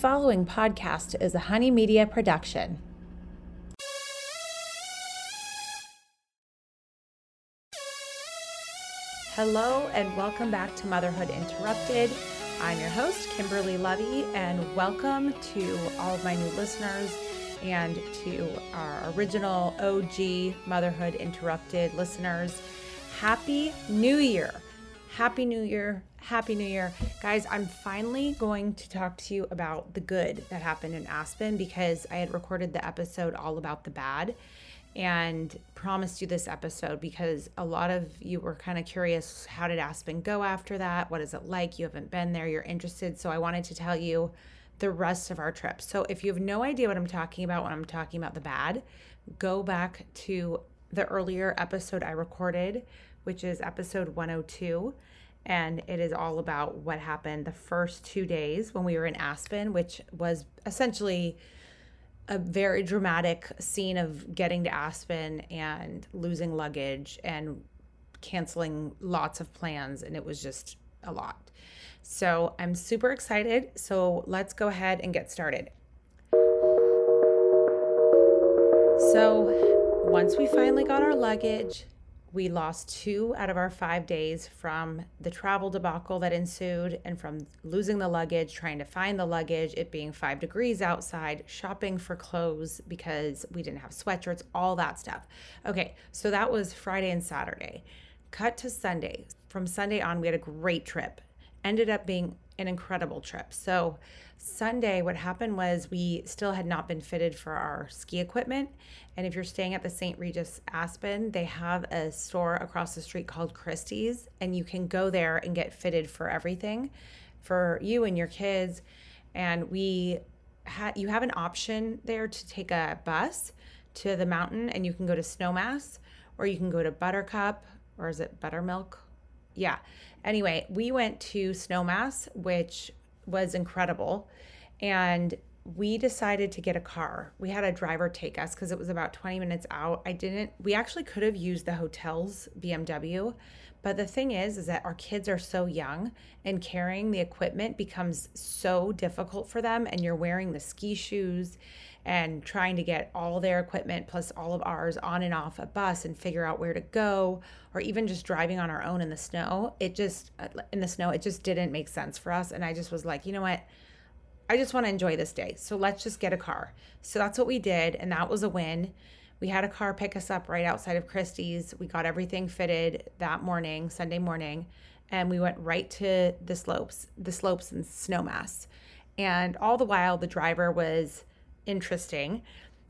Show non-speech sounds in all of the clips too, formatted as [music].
following podcast is a Honey Media production. Hello, and welcome back to Motherhood Interrupted. I'm your host, Kimberly Levy, and welcome to all of my new listeners and to our original OG Motherhood Interrupted listeners. Happy New Year! Happy New Year! Happy New Year. Guys, I'm finally going to talk to you about the good that happened in Aspen because I had recorded the episode all about the bad and promised you this episode because a lot of you were kind of curious how did Aspen go after that? What is it like? You haven't been there, you're interested. So I wanted to tell you the rest of our trip. So if you have no idea what I'm talking about when I'm talking about the bad, go back to the earlier episode I recorded, which is episode 102. And it is all about what happened the first two days when we were in Aspen, which was essentially a very dramatic scene of getting to Aspen and losing luggage and canceling lots of plans. And it was just a lot. So I'm super excited. So let's go ahead and get started. So once we finally got our luggage, we lost two out of our five days from the travel debacle that ensued and from losing the luggage, trying to find the luggage, it being five degrees outside, shopping for clothes because we didn't have sweatshirts, all that stuff. Okay, so that was Friday and Saturday. Cut to Sunday. From Sunday on, we had a great trip. Ended up being an incredible trip. So, Sunday, what happened was we still had not been fitted for our ski equipment. And if you're staying at the St. Regis Aspen, they have a store across the street called Christie's, and you can go there and get fitted for everything for you and your kids. And we had you have an option there to take a bus to the mountain, and you can go to Snowmass, or you can go to Buttercup, or is it Buttermilk? Yeah. Anyway, we went to Snowmass, which was incredible. And we decided to get a car. We had a driver take us because it was about 20 minutes out. I didn't, we actually could have used the hotel's BMW. But the thing is, is that our kids are so young and carrying the equipment becomes so difficult for them. And you're wearing the ski shoes and trying to get all their equipment plus all of ours on and off a bus and figure out where to go or even just driving on our own in the snow. It just uh, in the snow it just didn't make sense for us. And i just was like you know what? I just want to enjoy this day. So let's just get a car. So that's what we did and that was a win. We had a car pick us up right outside of christie's. We got everything fitted that morning sunday morning and we went right to the slopes the slopes and snowmass and all the while the driver was interesting.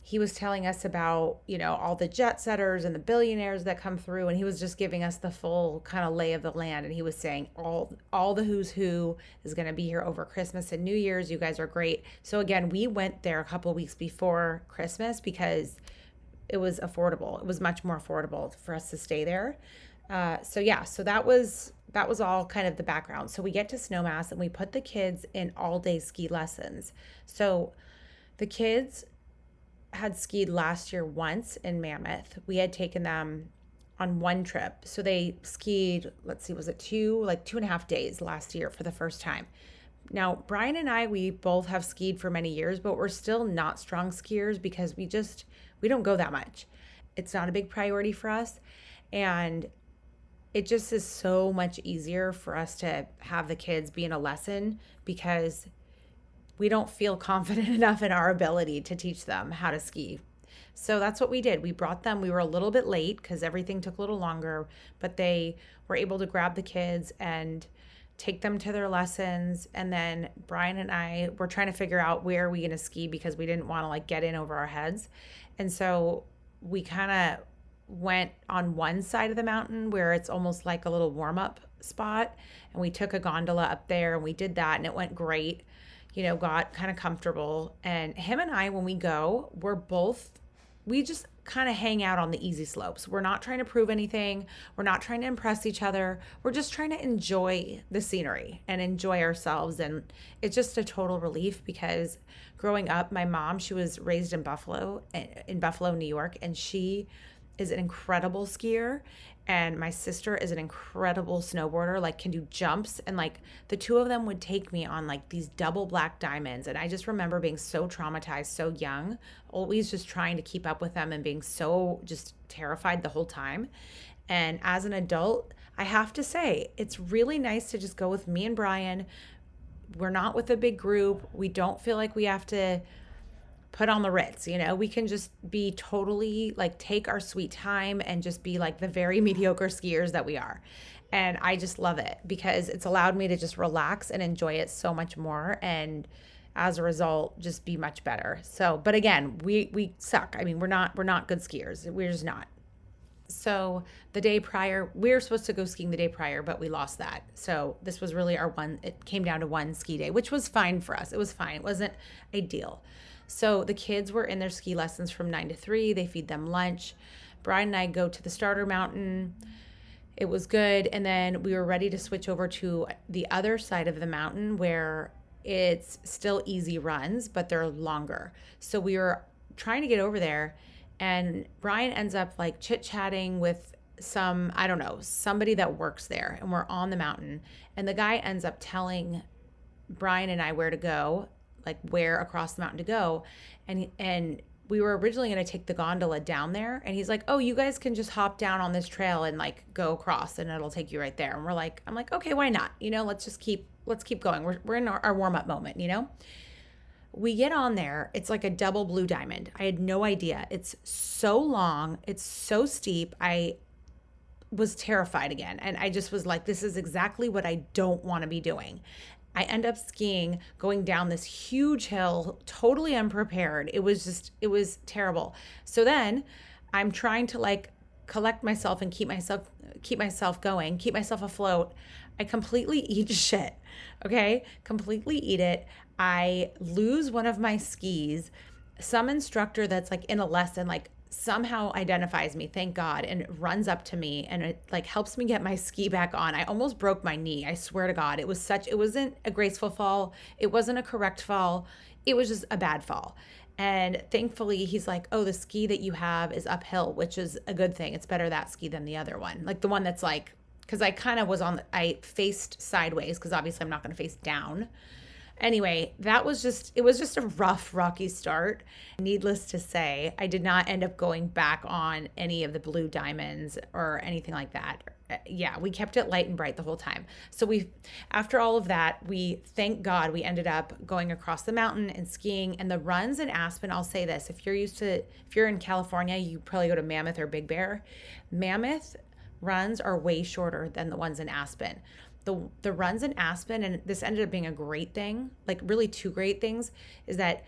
He was telling us about, you know, all the jet setters and the billionaires that come through and he was just giving us the full kind of lay of the land and he was saying all all the who's who is going to be here over Christmas and New Year's. You guys are great. So again, we went there a couple weeks before Christmas because it was affordable. It was much more affordable for us to stay there. Uh, so yeah, so that was that was all kind of the background. So we get to Snowmass and we put the kids in all day ski lessons. So the kids had skied last year once in Mammoth. We had taken them on one trip. So they skied, let's see, was it two, like two and a half days last year for the first time. Now, Brian and I, we both have skied for many years, but we're still not strong skiers because we just, we don't go that much. It's not a big priority for us. And it just is so much easier for us to have the kids be in a lesson because we don't feel confident [laughs] enough in our ability to teach them how to ski. So that's what we did. We brought them. We were a little bit late because everything took a little longer, but they were able to grab the kids and take them to their lessons. And then Brian and I were trying to figure out where are we going to ski because we didn't want to like get in over our heads. And so we kind of went on one side of the mountain where it's almost like a little warm up spot. And we took a gondola up there and we did that and it went great you know, got kind of comfortable. And him and I, when we go, we're both, we just kind of hang out on the easy slopes. We're not trying to prove anything. We're not trying to impress each other. We're just trying to enjoy the scenery and enjoy ourselves. And it's just a total relief because growing up, my mom, she was raised in Buffalo, in Buffalo, New York, and she is an incredible skier and my sister is an incredible snowboarder like can do jumps and like the two of them would take me on like these double black diamonds and i just remember being so traumatized so young always just trying to keep up with them and being so just terrified the whole time and as an adult i have to say it's really nice to just go with me and brian. We're not with a big group. We don't feel like we have to put on the ritz you know? We can just be totally like take our sweet time and just be like the very [laughs] mediocre skiers that we are. And i just love it because it's allowed me to just relax and enjoy it so much more and as a result just be much better. So but again we we suck. I mean we're not we're not good skiers. We're just not. So the day prior we were supposed to go skiing the day prior but we lost that. So this was really our one it came down to one ski day which was fine for us. It was fine. It wasn't ideal so the kids were in their ski lessons from nine to three. They feed them lunch. Brian and I go to the starter mountain. It was good. And then we were ready to switch over to the other side of the mountain where it's still easy runs, but they're longer. So we were trying to get over there. And Brian ends up like chit chatting with some, I don't know, somebody that works there. And we're on the mountain. And the guy ends up telling Brian and I where to go like where across the mountain to go. And and we were originally going to take the gondola down there and he's like oh you guys can just hop down on this trail and like go across and it'll take you right there. And we're like i'm like okay why not? You know let's just keep let's keep going. We're, we're in our, our warm-up moment you know? We get on there it's like a double blue diamond. I had no idea. It's so long it's so steep. I was terrified again and i just was like this is exactly what i don't want to be doing I end up skiing, going down this huge hill, totally unprepared. It was just, it was terrible. So then I'm trying to like collect myself and keep myself keep myself going, keep myself afloat. I completely [laughs] eat shit. Okay? Completely eat it. I lose one of my skis. Some instructor that's like in a lesson like somehow identifies me thank god and runs up to me and it like helps me get my ski back on. I almost broke my knee i swear to god. It was such it wasn't a graceful fall. It wasn't a correct fall. It was just a bad fall. And thankfully he's like oh the ski that you have is uphill which is a good thing. It's better that ski than the other one. Like the one that's like because i kind of was on i faced sideways because obviously i'm not going to face down Anyway, that was just, it was just a rough, rocky start. Needless to say, I did not end up going back on any of the blue diamonds or anything like that. Uh, yeah, we kept it light and bright the whole time. So we, after all of that, we, thank God, we ended up going across the mountain and skiing. And the runs in Aspen, I'll say this if you're used to, if you're in California, you probably go to Mammoth or Big Bear. Mammoth runs are way shorter than the ones in Aspen the the runs in Aspen, and this ended up being a great thing, like really two great things, is that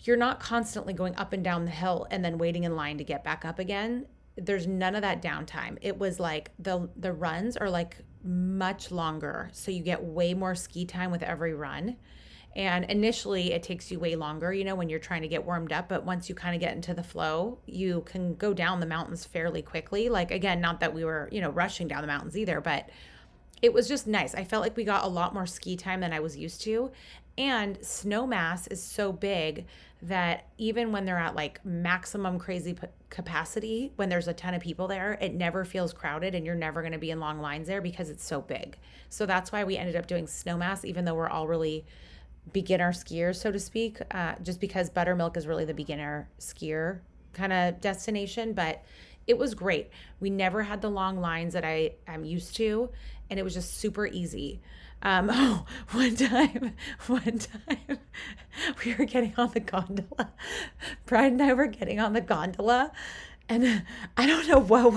you're not constantly going up and down the hill and then waiting in line to get back up again. There's none of that downtime. It was like the the runs are like much longer, so you get way more ski time with every run. And initially, it takes you way longer, you know, when you're trying to get warmed up. But once you kind of get into the flow, you can go down the mountains fairly quickly. Like, again, not that we were, you know, rushing down the mountains either, but it was just nice. I felt like we got a lot more ski time than I was used to. And Snowmass is so big that even when they're at like maximum crazy p- capacity, when there's a ton of people there, it never feels crowded and you're never going to be in long lines there because it's so big. So that's why we ended up doing Snowmass, even though we're all really beginner skiers, so to speak, uh, just because Buttermilk is really the beginner skier kind of destination. But it was great. We never had the long lines that I am used to, and it was just super easy. Um, [laughs] oh, one time, [laughs] one time, [laughs] we were getting on the gondola. Brian and I were getting on the gondola, and I don't know what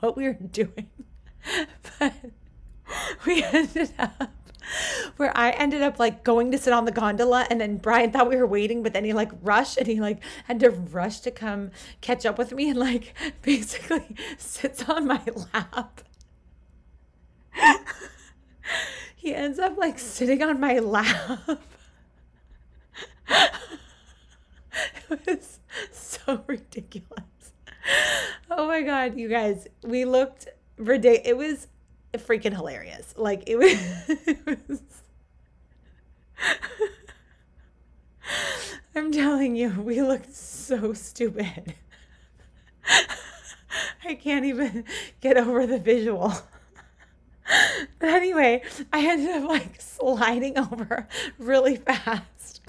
what we were doing, but we ended up [laughs] where I ended up like going to sit on the gondola and then Brian thought we were waiting, but then he like rushed and he like had to rush to come catch up with me and like [laughs] basically sits on my lap. [laughs] he ends up like sitting on my lap. it was so ridiculous. Oh my god, you guys, we looked ridiculous. It was freaking hilarious. Like it was, it was [laughs] I'm telling you, we looked so stupid. [laughs] I can't even get over the visual. [laughs] but anyway, I ended up like sliding over really fast.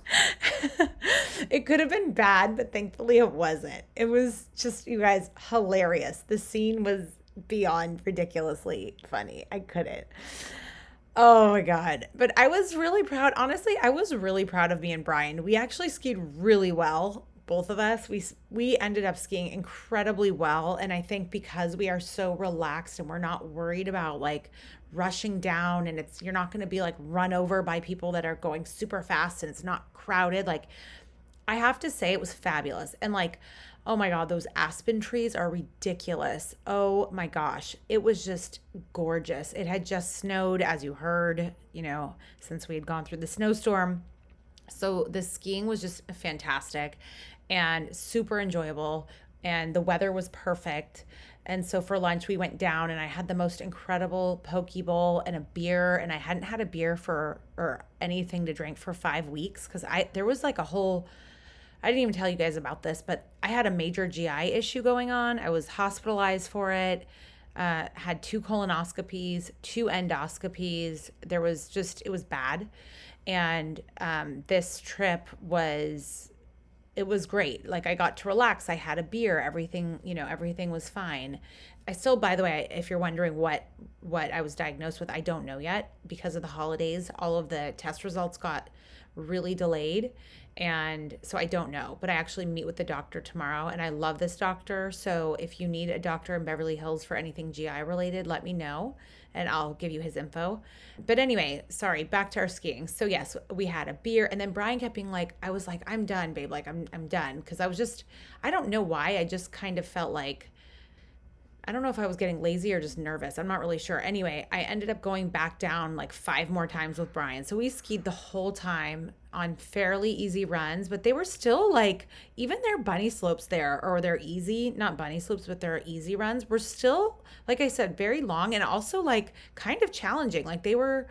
it could have been bad, but thankfully it wasn't. It was just, you guys, hilarious. The scene was beyond ridiculously funny. I couldn't. Oh my God. But I was really proud. Honestly, I was really proud of me and Brian. We actually skied really well both of us we we ended up skiing incredibly well and i think because we are so relaxed and we're not worried about like rushing down and it's you're not going to be like run over by people that are going super fast and it's not crowded like i have to say it was fabulous and like oh my god those aspen trees are ridiculous oh my gosh it was just gorgeous it had just snowed as you heard you know since we had gone through the snowstorm so the skiing was just fantastic and super enjoyable. And the weather was perfect. And so for lunch, we went down and I had the most incredible poke bowl and a beer. And I hadn't had a beer for or anything to drink for five weeks because I there was like a whole I didn't even tell you guys about this, but I had a major GI issue going on. I was hospitalized for it. Uh, had two colonoscopies, two endoscopies. There was just it was bad, and um, this trip was it was great. Like I got to relax. I had a beer. Everything, you know, everything was fine. I still, by the way, if you're wondering what what I was diagnosed with, I don't know yet because of the holidays. All of the test results got really delayed, and so I don't know. But I actually meet with the doctor tomorrow, and I love this doctor. So if you need a doctor in Beverly Hills for anything GI related, let me know and I'll give you his info. But anyway, sorry, back to our skiing. So yes, we had a beer and then Brian kept being like, I was like, I'm done, babe. Like I'm I'm done. Cause I was just I don't know why. I just kind of felt like I don't know if I was getting lazy or just nervous. I'm not really sure. Anyway, I ended up going back down like five more times with Brian. So we skied the whole time on fairly easy runs, but they were still like, even their bunny slopes there or their easy, not bunny slopes, but their easy runs were still, like I said, very long and also like kind of challenging. Like they were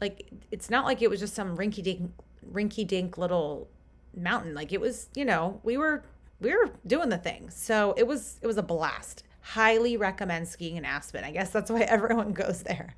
like, it's not like it was just some rinky dink, rinky dink little mountain. Like it was, you know, we were, we were doing the thing. So it was, it was a blast highly recommend skiing in Aspen. I guess that's why [laughs] everyone goes there.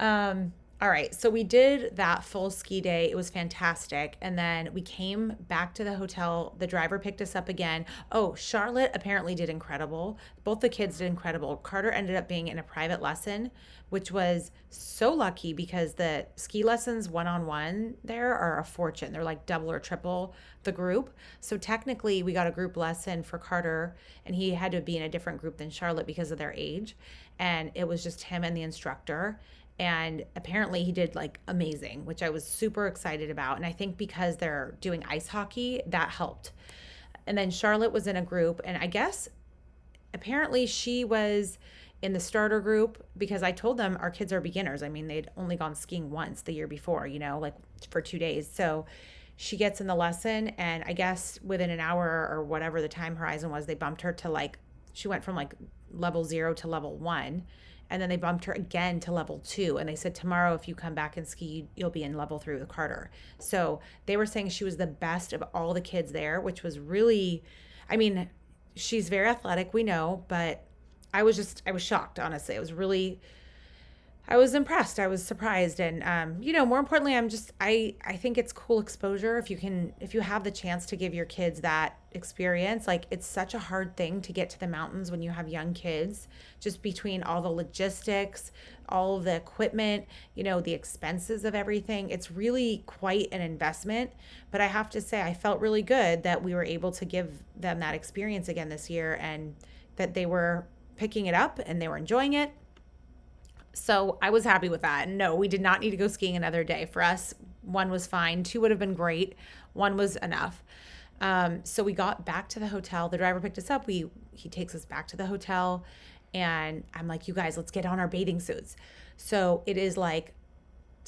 Um, all right, so we did that full ski day. It was fantastic. And then we came back to the hotel. The driver picked us up again. Oh, Charlotte apparently did incredible. Both the kids did incredible. Carter ended up being in a private lesson, which was so lucky because the ski lessons one on one there are a fortune. They're like double or triple the group. So technically, we got a group lesson for Carter, and he had to be in a different group than Charlotte because of their age. And it was just him and the instructor and apparently he did like amazing which i was super excited about. And i think because they're doing ice hockey that helped. And then charlotte was in a group and i guess apparently she was in the starter group because i told them our kids are beginners. I mean they'd only gone skiing once the year before you know like for two days. So she gets in the lesson and i guess within an hour or whatever the time horizon was they bumped her to like she went from like level zero to level one and then they bumped her again to level two and they said tomorrow if you come back and ski you'll be in level three with carter so they were saying she was the best of all the kids there which was really i mean she's very athletic we know but i was just i was shocked honestly it was really I was impressed. I was surprised, and um, you know, more importantly, I'm just I I think it's cool exposure if you can if you have the chance to give your kids that experience. Like it's such a hard thing to get to the mountains when you have young kids. Just between all the logistics, all the equipment, you know, the expenses of everything, it's really quite an investment. But I have to say, I felt really good that we were able to give them that experience again this year, and that they were picking it up and they were enjoying it so I was happy with that. no, we did not need to go skiing another day. For us, one was fine, two would have been great, one was enough. Um, so we got back to the hotel. The driver picked us up. We he takes us back to the hotel, and I'm like, "You guys, let's get on our bathing suits." So it is like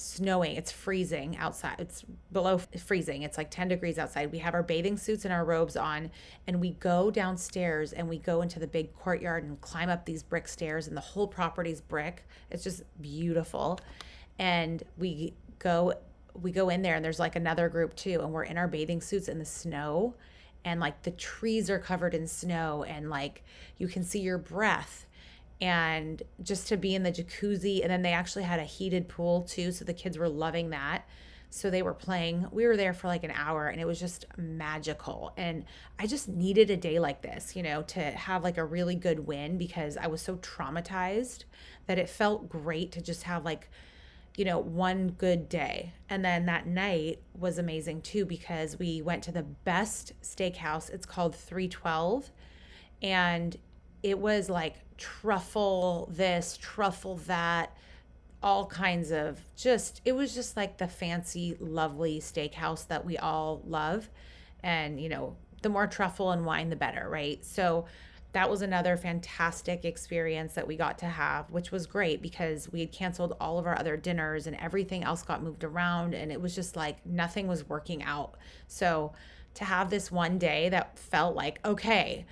snowing. It's freezing outside. It's below freezing. It's like 10 degrees outside. We have our bathing suits and our robes on, and we go downstairs and we go into the big courtyard and climb up these brick stairs, and the whole property's brick. It's just beautiful. And we go we go in there and there's like another group too and we're in our bathing suits in the snow and like the trees are covered in snow and like you can see your breath. And just to be in the jacuzzi and then they actually had a heated pool too so the kids were loving that. So they were playing. We were there for like an hour and it was just magical. And i just needed a day like this you know to have like a really good win because i was so traumatized that it felt great to just have like you know, one good day. And then that night was amazing too because we went to the best steakhouse. It's called 312. And it was like truffle this, truffle that, all kinds of just, it was just like the fancy, lovely steakhouse that we all love. And, you know, the more truffle and wine, the better, right? So, that was another fantastic experience that we got to have, which was great because we had canceled all of our other dinners and everything else got moved around. And it was just like nothing was working out. So to have this one day that felt like, okay,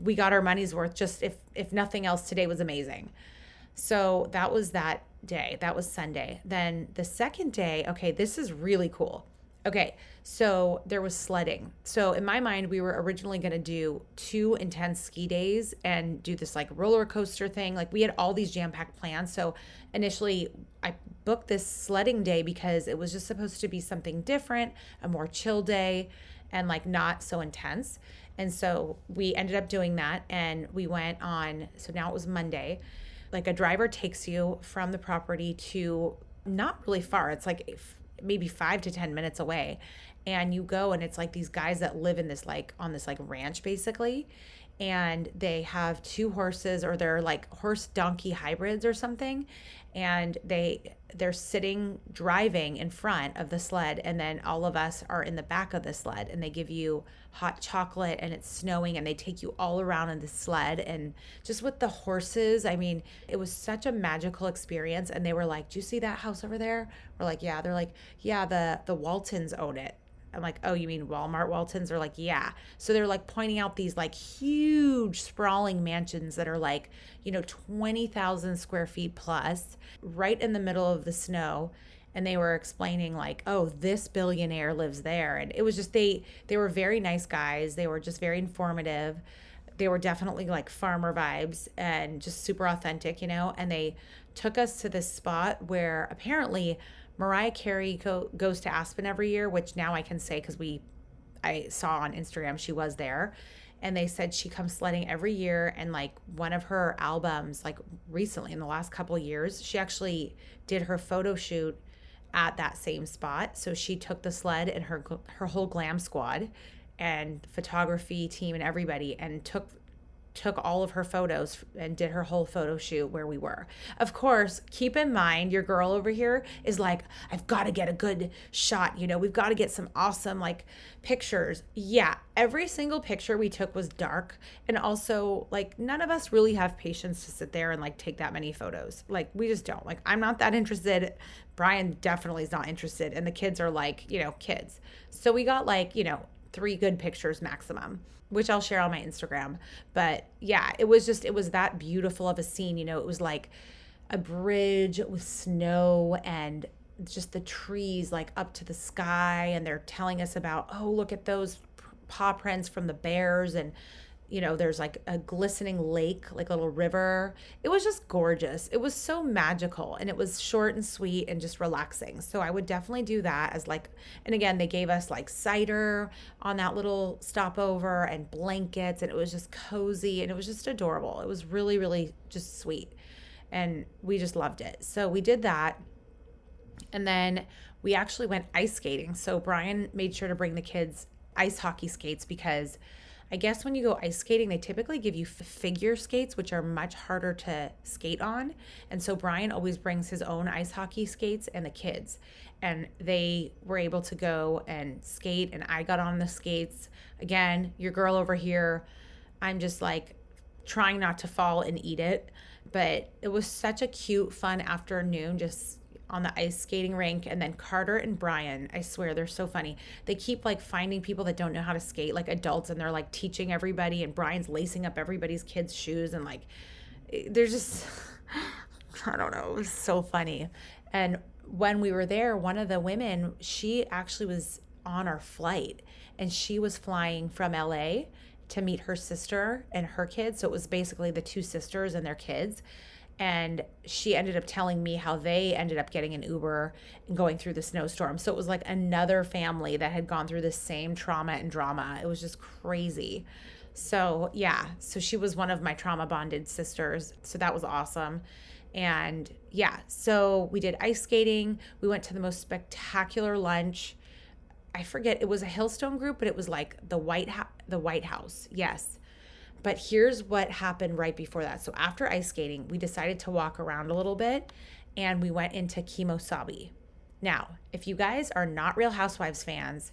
we got our money's worth, just if, if nothing else, today was amazing. So that was that day. That was Sunday. Then the second day, okay, this is really cool. Okay, so there was sledding. So in my mind, we were originally going to do two intense ski days and do this like roller coaster thing. Like we had all these jam packed plans. So initially, I booked this sledding day because it was just supposed to be something different, a more chill day, and like not so intense. And so we ended up doing that and we went on. So now it was Monday. Like a driver takes you from the property to not really far. It's like maybe five to 10 minutes away. And you go, and it's like these guys that live in this, like, on this, like, ranch basically. And they have two horses, or they're like horse donkey hybrids or something. And they, they're sitting driving in front of the sled and then all of us are in the back of the sled and they give you hot chocolate and it's snowing and they take you all around in the sled and just with the horses i mean it was such a magical experience. And they were like do you see that house over there? We're like yeah. They're like yeah the the waltons own it I'm like, oh, you mean Walmart Waltons? They're like, yeah. So they're like pointing out these like huge sprawling mansions that are like, you know, 20,000 square feet plus, right in the middle of the snow. And they were explaining like, oh, this billionaire lives there. And it was just they they were very nice guys. They were just very informative. They were definitely like farmer vibes and just super authentic, you know. And they took us to this spot where apparently Mariah Carey co- goes to Aspen every year, which now I can say because we, I saw on Instagram she was there, and they said she comes sledding every year. And like one of her albums, like recently in the last couple years, she actually did her photo shoot at that same spot. So she took the sled and her her whole glam squad and photography team and everybody and took took all of her photos and did her whole photo shoot where we were. Of course, keep in mind your girl over here is like, I've got to get a good shot. You know, we've got to get some awesome like pictures. Yeah, every single picture we took was dark. And also, like, none of us really have patience to sit there and like take that many photos. Like, we just don't. Like, I'm not that interested. Brian definitely is not interested. And the kids are like, you know, kids. So we got like, you know, three good pictures maximum which I'll share on my Instagram. But yeah, it was just, it was that beautiful of a scene. You know, it was like a bridge with snow and just the trees like up to the sky. And they're telling us about, oh, look at those paw prints from the bears. And you know, there's like a glistening lake, like a little river. It was just gorgeous. It was so magical and it was short and sweet and just relaxing. So I would definitely do that as like, and again, they gave us like cider on that little stopover and blankets and it was just cozy and it was just adorable. It was really, really just sweet. And we just loved it. So we did that. And then we actually went ice skating. So Brian made sure to bring the kids ice hockey skates because I guess when you go ice skating, they typically give you figure skates, which are much harder to skate on. And so Brian always brings his own ice hockey skates and the kids. And they were able to go and skate, and I got on the skates. Again, your girl over here, I'm just like trying not to fall and eat it. But it was such a cute, fun afternoon, just on the ice skating rink and then Carter and Brian, I swear they're so funny. They keep like finding people that don't know how to skate, like adults, and they're like teaching everybody and Brian's lacing up everybody's kids' shoes and like they're just [sighs] I don't know, it was so funny. And when we were there, one of the women, she actually was on our flight and she was flying from LA to meet her sister and her kids. So it was basically the two sisters and their kids. And she ended up telling me how they ended up getting an Uber and going through the snowstorm. So it was like another family that had gone through the same trauma and drama. It was just crazy. So, yeah, so she was one of my trauma bonded sisters. So that was awesome. And yeah, so we did ice skating. We went to the most spectacular lunch. I forget it was a Hillstone group, but it was like the White. The White House, yes. But here's what happened right before that. So after ice skating, we decided to walk around a little bit, and we went into Kemo Sabe. Now, if you guys are not Real Housewives fans,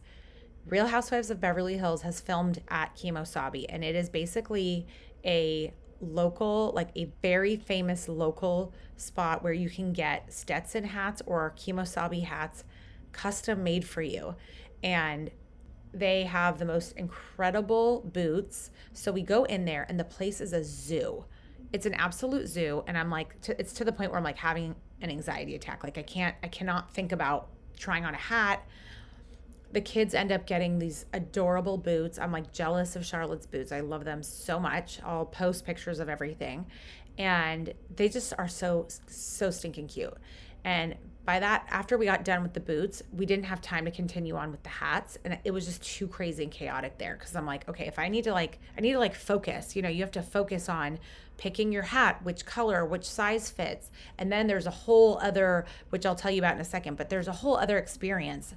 Real Housewives of Beverly Hills has filmed at Kemo Sabe, and it is basically a local, like a very famous local spot where you can get Stetson hats or Kemo Sabe hats custom made for you. And they have the most incredible boots. So we go in there, and the place is a zoo. It's an absolute zoo. And I'm like, to, it's to the point where I'm like having an anxiety attack. Like, I can't, I cannot think about trying on a hat the kids end up getting these adorable boots. I'm like jealous of Charlotte's boots. I love them so much. I'll post pictures of everything. And they just are so, so stinking cute. And by that, after we got done with the boots, we didn't have time to continue on with the hats. And it was just too crazy and chaotic there. Cause I'm like, okay, if I need to like, I need to like focus, you know, you have to focus on picking your hat, which color, which size fits. And then there's a whole other, which I'll tell you about in a second, but there's a whole other experience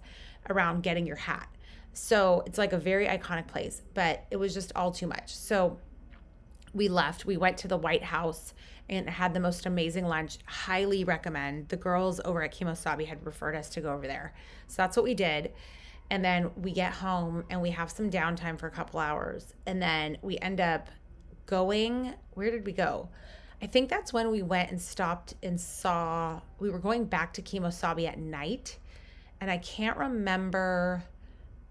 around getting your hat. So it's like a very iconic place, but it was just all too much. So we left. We went to the White House and had the most amazing lunch. Highly recommend. The girls over at Kemo Sabe had referred us to go over there. So that's what we did. And then we get home and we have some downtime for a couple hours. And then we end up going, where did we go? I think that's when we went and stopped and saw, we were going back to Kemo Sabe at night and I can't remember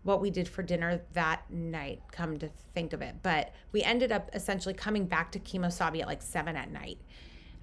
what we did for dinner that night, come to think of it. But we ended up essentially coming back to Kemo Sabe at like seven at night.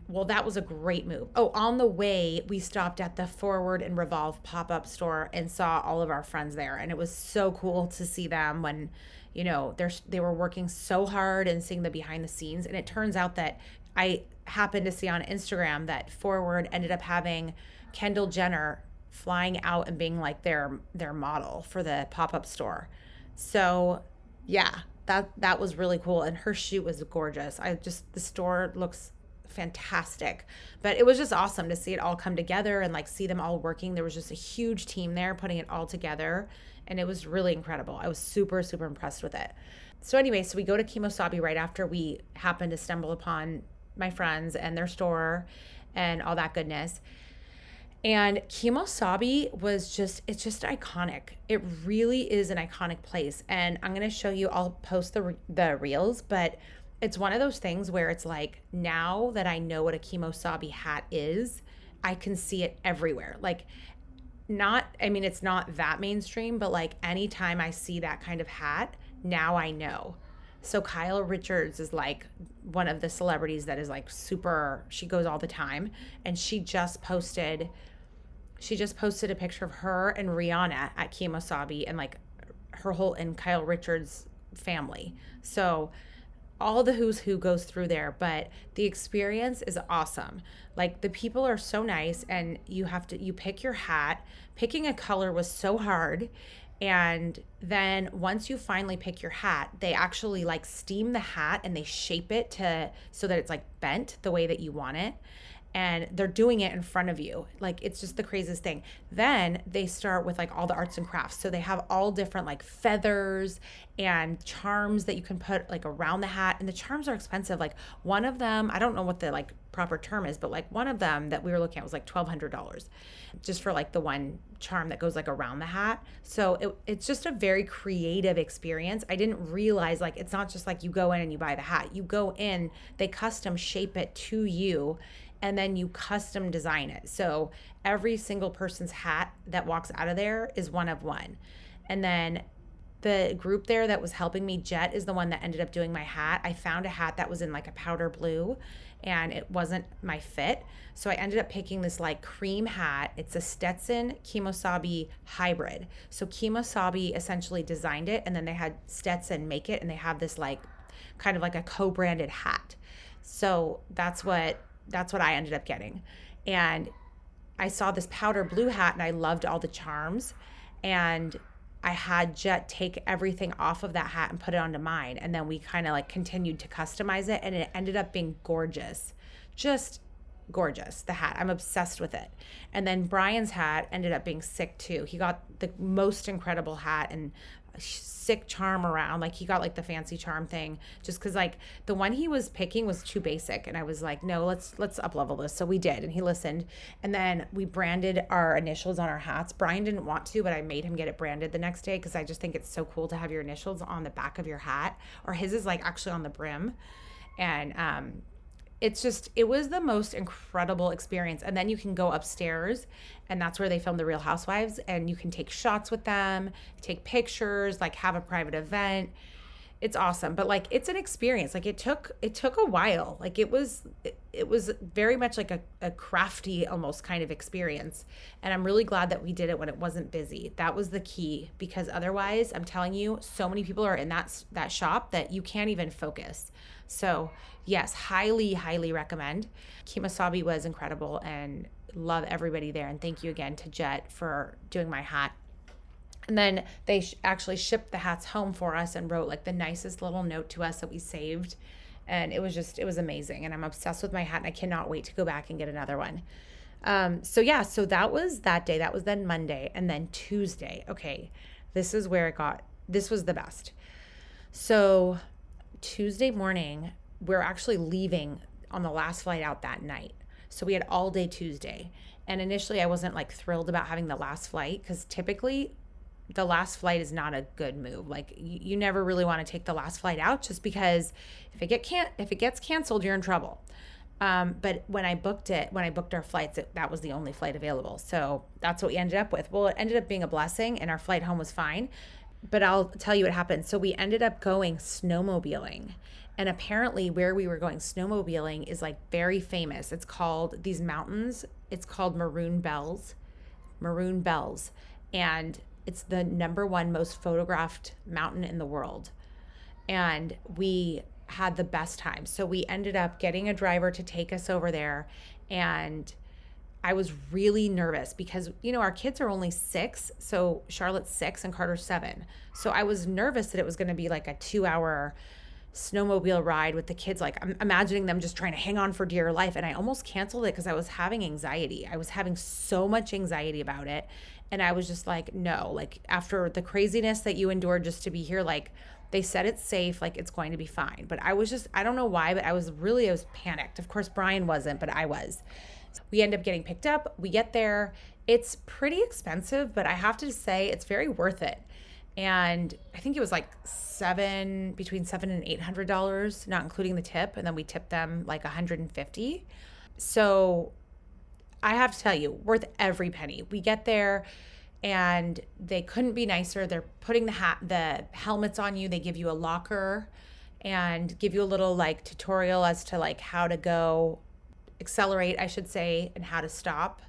Well, that was a great move. Oh, on the way, we stopped at the Forward and Revolve pop up store and saw all of our friends there. And it was so cool to see them when, you know, they're, they were working so hard and seeing the behind the scenes. And it turns out that I happened to see on Instagram that Forward ended up having Kendall Jenner flying out and being like their their model for the pop-up store. So, yeah, that that was really cool and her shoot was gorgeous. I just the store looks fantastic. But it was just awesome to see it all come together and like see them all working. There was just a huge team there putting it all together and it was really incredible. I was super super impressed with it. So anyway, so we go to Kemo Sabe right after we happen to stumble upon my friends and their store and all that goodness. And Kemo Sabe was just, it's just iconic. It really is an iconic place. And I'm going to show you, I'll post the, the reels, but it's one of those things where it's like, now that I know what a Kemo Sabe hat is, I can see it everywhere. Like, not, I mean, it's not that mainstream, but like anytime I see that kind of hat, now I know. So Kyle Richards is like one of the celebrities that is like super she goes all the time and she just posted she just posted a picture of her and Rihanna at Kemo Sabe and like her whole and Kyle Richards family. So all the who's who goes through there, but the experience is awesome. Like the people are so nice and you have to you pick your hat. Picking a color was so hard and then once you finally pick your hat they actually like steam the hat and they shape it to so that it's like bent the way that you want it and they're doing it in front of you. Like it's just the craziest thing. Then they start with like all the arts and crafts. So they have all different like feathers and charms that you can put like around the hat. And the charms are expensive. Like one of them, I don't know what the like proper term is, but like one of them that we were looking at was like twelve hundred dollars, just for like the one charm that goes like around the hat. So it, it's just a very creative experience. I didn't realize like it's not just like you go in and you buy the hat. You go in, they custom shape it to you and then you custom design it. So every single person's hat that walks out of there is one of one. And then the group there that was helping me, Jet, is the one that ended up doing my hat. I found a hat that was in like a powder blue and it wasn't my fit. So I ended up picking this like cream hat. It's a Stetson Kemo Sabe hybrid. So Kemo Sabe essentially designed it and then they had Stetson make it and they have this like kind of like a co-branded hat. So that's what that's what I ended up getting. And I saw this powder blue hat and I loved all the charms and I had Jet take everything off of that hat and put it onto mine. And then we kind of like continued to customize it and it ended up being gorgeous. Just gorgeous, the hat. I'm obsessed with it. And then Brian's hat ended up being sick too. He got the most incredible hat and sick charm around. Like he got like the fancy charm thing just cuz like the one he was picking was too basic and I was like, "No, let's let's up level this." So we did and he listened. And then we branded our initials on our hats. Brian didn't want to, but I made him get it branded the next day cuz I just think it's so cool to have your initials on the back of your hat or his is like actually on the brim. And um it's just it was the most incredible experience. And then you can go upstairs and that's where they film the real housewives and you can take shots with them take pictures like have a private event it's awesome but like it's an experience. Like it took it took a while. Like it was it, it was very much like a, a crafty almost kind of experience and i'm really glad that we did it when it wasn't busy. That was the key because otherwise i'm telling you so many people are in that that shop that you can't even focus. So yes highly highly recommend. Kemo Sabe was incredible and love everybody there and thank you again to jet for doing my hat and then they sh- actually shipped the hats home for us and wrote like the nicest little note to us that we saved. And it was just, it was amazing. And I'm obsessed with my hat and I cannot wait to go back and get another one. Um, so yeah, so that was that day. That was then Monday. And then Tuesday. Okay. This is where it got, this was the best. So Tuesday morning, we're actually leaving on the last flight out that night. So we had all day Tuesday. And initially, I wasn't like thrilled about having the last flight because typically the last flight is not a good move. Like you, you never really want to take the last flight out just because if it get can't if it gets canceled, you're in trouble. Um, but when I booked it, when I booked our flights, it, that was the only flight available. So that's what we ended up with. Well, it ended up being a blessing, and our flight home was fine. But I'll tell you what happened. So we ended up going snowmobiling. And apparently, where we were going snowmobiling is like very famous. It's called these mountains, it's called Maroon Bells. Maroon Bells. And it's the number one most photographed mountain in the world. And we had the best time. So we ended up getting a driver to take us over there. And I was really nervous because, you know, our kids are only six. So Charlotte's six and Carter's seven. So I was nervous that it was going to be like a two hour snowmobile ride with the kids. Like I'm imagining them just trying to hang on for dear life. And I almost canceled it because I was having anxiety. I was having so much anxiety about it. And I was just like, no, like after the craziness that you endured just to be here, like they said it's safe, like it's going to be fine. But I was just, I don't know why, but I was really, I was panicked. Of course, Brian wasn't, but I was. We end up getting picked up. We get there. It's pretty expensive, but I have to say it's very worth it. And I think it was like seven, between seven and eight hundred dollars, not including the tip. And then we tipped them like 150. So I have to tell you, worth every penny. We get there and they couldn't be nicer. They're putting the hat the helmets on you. They give you a locker and give you a little like tutorial as to like how to go accelerate, I should say, and how to stop.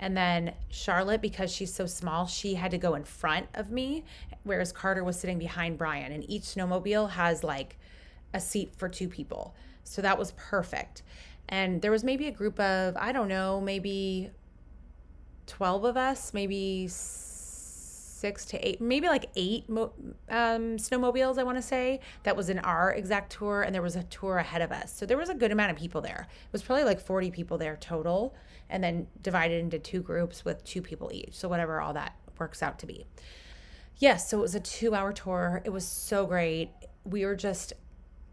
And then Charlotte, because she's so small, she had to go in front of me, whereas Carter was sitting behind Brian. And each snowmobile has like a seat for two people. So that was perfect and there was maybe a group of i don't know maybe 12 of us maybe six to eight maybe like eight um, snowmobiles i want to say that was in our exact tour and there was a tour ahead of us. So there was a good amount of people there. It was probably like 40 people there total and then divided into two groups with two people each. So whatever all that works out to be. Yes so it was a two hour tour. It was so great. We were just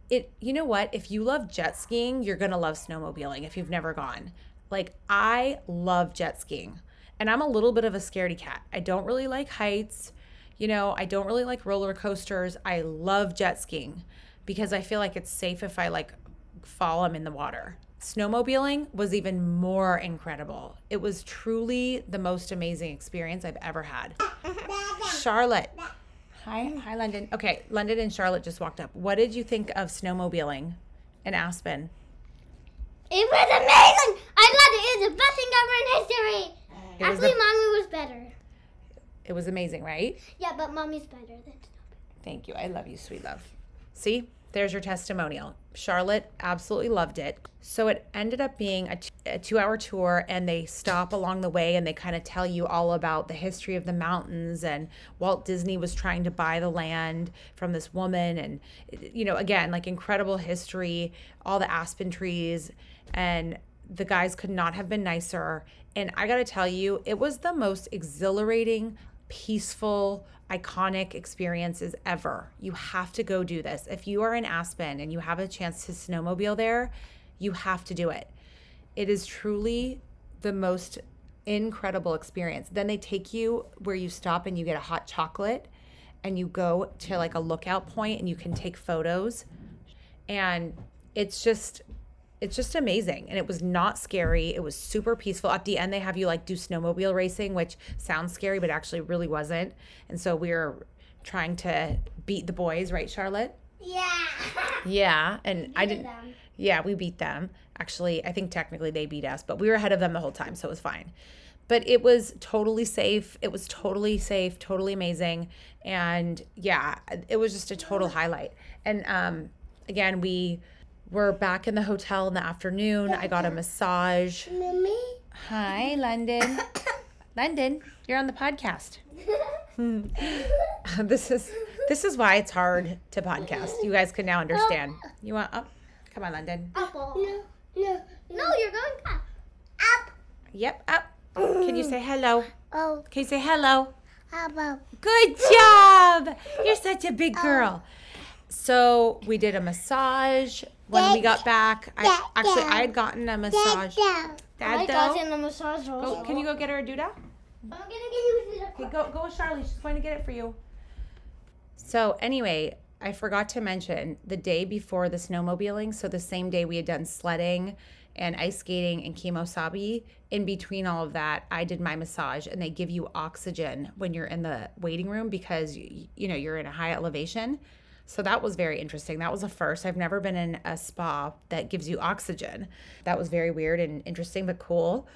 it you know what? If you love jet skiing you're gonna love snowmobiling if you've never gone. Like i love jet skiing and i'm a little bit of a scaredy cat. I don't really like heights you know i don't really like roller coasters. I love jet skiing because i feel like it's safe if i like fall i'm in the water. Snowmobiling was even more incredible. It was truly the most amazing experience i've ever had. [laughs] Charlotte Hi, hi, London. Okay, London and Charlotte just walked up. What did you think of snowmobiling in Aspen? It was amazing. I loved it. It was the best thing ever in history. It was Actually, the- mommy was better. It was amazing, right? Yeah, but mommy's better than. Thank you. I love you, sweet love. See, there's your testimonial. Charlotte absolutely loved it. So it ended up being a, two hour tour, and they stop along the way and they kind of tell you all about the history of the mountains. And Walt Disney was trying to buy the land from this woman. And, you know, again, like incredible history, all the aspen trees. And the guys could not have been nicer. And I got to tell you, it was the most exhilarating, peaceful, iconic experiences ever. You have to go do this. If you are in Aspen and you have a chance to snowmobile there, you have to do it. It is truly the most incredible experience. Then they take you where you stop and you get a hot chocolate and you go to like a lookout point and you can take photos and it's just it's just amazing. And it was not scary. It was super peaceful. At the end they have you like do snowmobile racing which sounds scary but actually really wasn't. And so we were trying to beat the boys right charlotte? Yeah. yeah and i didn't them. yeah we beat them. Actually i think technically they beat us but we were ahead of them the whole time so it was fine. But it was totally safe. It was totally safe totally amazing. And yeah it was just a total highlight. And um again we were back in the hotel in the afternoon i got a massage Mommy. hi london [coughs] london you're on the podcast [laughs] this is this is why it's hard to podcast you guys can now understand you want up come on london Apple. No, no, no. You're going up. Up. Yep, up. Can you say hello? Oh, Can you say hello? apple. Good job. You're such a big oh. girl. So we did a massage when we got back. I actually I had gotten a massage. I Dad though. in the massage Go, also. can you go get her a doodah? I'm gonna get you the Okay, go go with Charlie. She's going to get it for you. So anyway, I forgot to mention the day before the snowmobiling. So the same day we had done sledding and ice skating and Kemo Sabe. In between all of that, I did my massage, and they give you oxygen when you're in the waiting room because you, you know you're in a high elevation. So that was very interesting. That was a first. I've never been in a spa that gives you oxygen. That was very weird and interesting, but cool.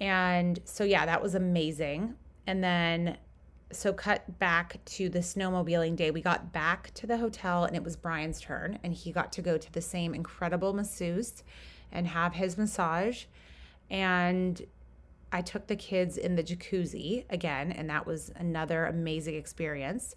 And so, yeah, that was amazing. And then, so cut back to the snowmobiling day. We got back to the hotel and it was Brian's turn, and he got to go to the same incredible masseuse and have his massage. And I took the kids in the jacuzzi again, and that was another amazing experience.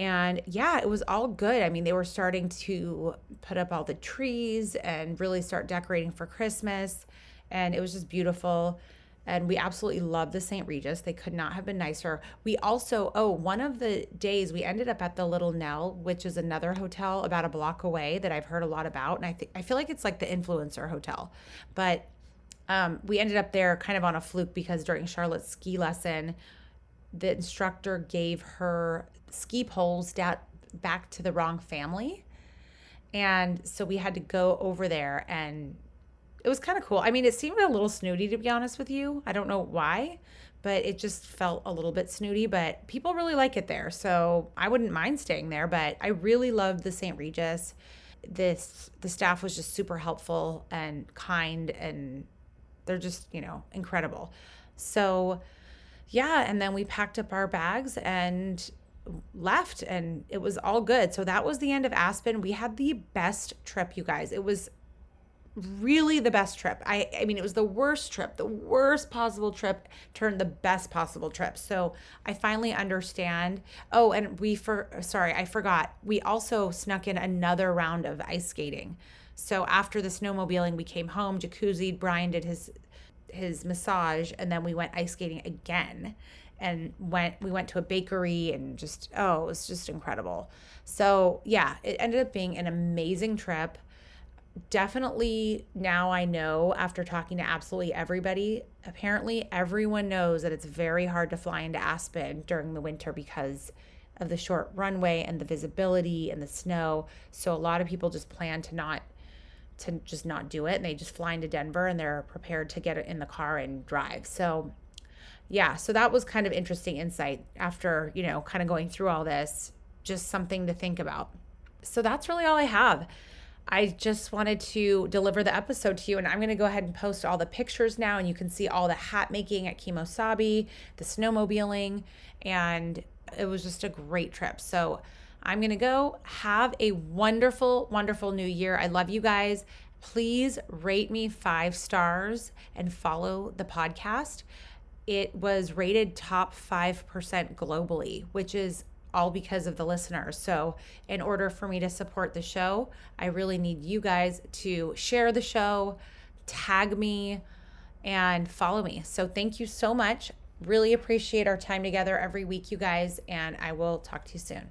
And yeah, it was all good. I mean, they were starting to put up all the trees and really start decorating for Christmas. And it was just beautiful. And we absolutely loved the St. Regis. They could not have been nicer. We also, oh, one of the days we ended up at the Little Nell, which is another hotel about a block away that I've heard a lot about. And I think I feel like it's like the influencer hotel. But um, we ended up there kind of on a fluke because during Charlotte's ski lesson, the instructor gave her ski poles down back to the wrong family. And so we had to go over there and it was kind of cool. I mean, it seemed a little snooty to be honest with you. I don't know why, but it just felt a little bit snooty, but people really like it there. So I wouldn't mind staying there, but I really loved the St. Regis. This the staff was just super helpful and kind and they're just, you know, incredible. So yeah, and then we packed up our bags and left and it was all good. So that was the end of Aspen. We had the best trip, you guys. It was really the best trip. I I mean it was the worst trip, the worst possible trip turned the best possible trip. So I finally understand. Oh, and we for sorry, I forgot. We also snuck in another round of ice skating. So after the snowmobiling, we came home, jacuzzi, Brian did his his massage and then we went ice skating again and went we went to a bakery and just oh it was just incredible. So yeah it ended up being an amazing trip. Definitely now i know after talking to absolutely everybody apparently everyone knows that it's very hard to fly into aspen during the winter because of the short runway and the visibility and the snow. So a lot of people just plan to not to just not do it. And they just fly into Denver and they're prepared to get in the car and drive. So yeah, so that was kind of interesting insight after, you know, kind of going through all this. just something to think about. So that's really all I have. I just wanted to deliver the episode to you, and I'm going to go ahead and post all the pictures now, and you can see all the hat making at Kemo Sabe, the snowmobiling, and it was just a great trip. So I'm going to go have a wonderful, wonderful new year. I love you guys. Please rate me five stars and follow the podcast. It was rated top 5% globally, which is all because of the listeners. So, in order for me to support the show, I really need you guys to share the show, tag me, and follow me. So, thank you so much. Really appreciate our time together every week, you guys, and I will talk to you soon.